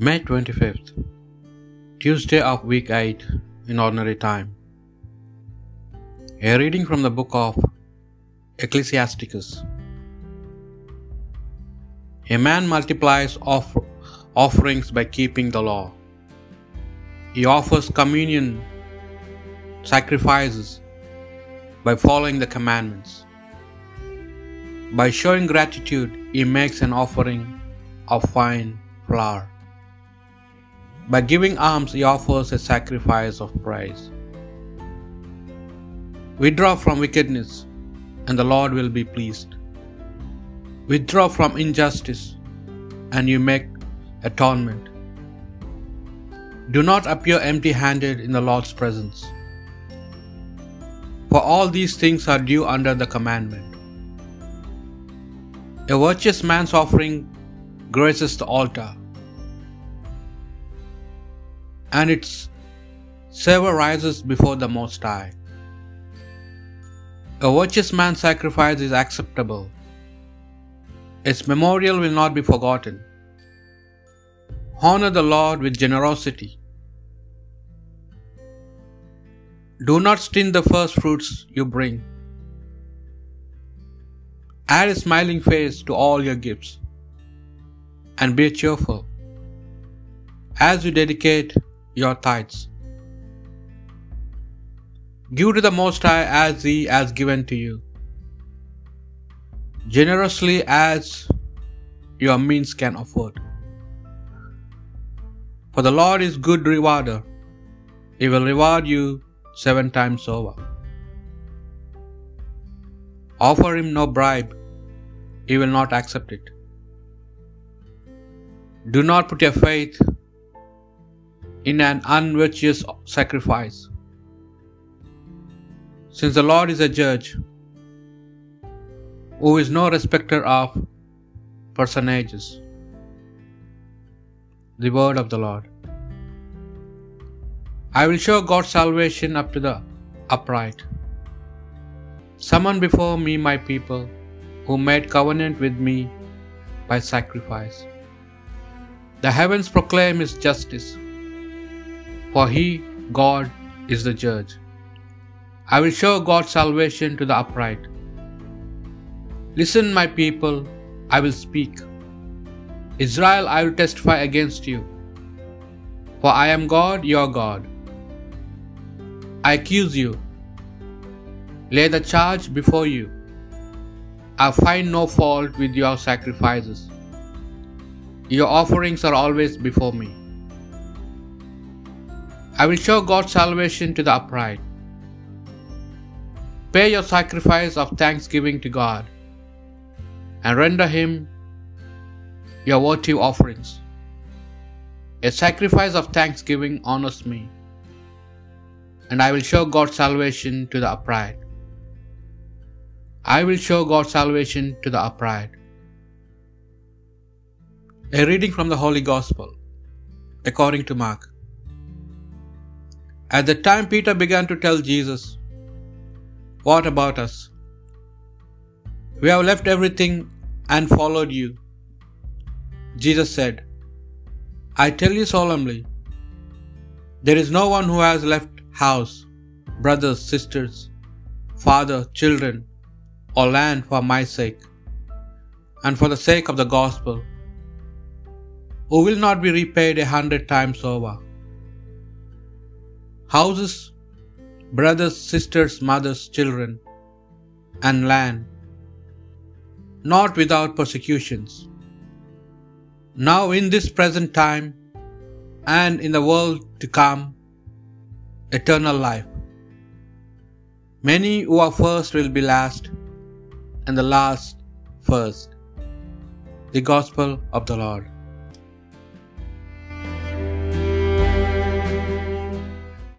May 25th, Tuesday of week 8 in ordinary time. A reading from the book of Ecclesiasticus. A man multiplies off- offerings by keeping the law. He offers communion sacrifices by following the commandments. By showing gratitude, he makes an offering of fine flour. By giving alms, he offers a sacrifice of praise. Withdraw from wickedness, and the Lord will be pleased. Withdraw from injustice, and you make atonement. Do not appear empty handed in the Lord's presence. For all these things are due under the commandment. A virtuous man's offering graces the altar, and its savor rises before the Most High. A virtuous man's sacrifice is acceptable. Its memorial will not be forgotten. Honor the Lord with generosity. Do not stint the first fruits you bring. Add a smiling face to all your gifts, and be cheerful as you dedicate your tithes. Give to the Most High as He has given to you, generously as your means can afford. For the Lord is good rewarder, He will reward you seven times over. Offer Him no bribe, He will not accept it. Do not put your faith in an unvirtuous sacrifice. Since the Lord is a judge, who is no respecter of personages. The word of the Lord. I will show God's salvation up to the upright. Summon before me my people who made covenant with me by sacrifice. The heavens proclaim his justice, for he, God, is the judge. I will show God's salvation to the upright. Listen, my people, I will speak. Israel, I will testify against you. For I am God, your God. I accuse you. Lay the charge before you. I find no fault with your sacrifices. Your offerings are always before me. I will show God's salvation to the upright. Pay your sacrifice of thanksgiving to God and render Him your votive offerings. A sacrifice of thanksgiving honors me, and I will show God's salvation to the upright. I will show God's salvation to the upright. A reading from the Holy Gospel according to Mark. At the time Peter began to tell Jesus, What about us? We have left everything and followed you. Jesus said, I tell you solemnly, there is no one who has left house, brothers, sisters, father, children, or land for my sake, and for the sake of the gospel, who will not be repaid a hundred times over. Houses, brothers, sisters, mothers, children, and land, not without persecutions. Now, in this present time, and in the world to come, eternal life. Many who are first will be last, and the last first. The Gospel of the Lord.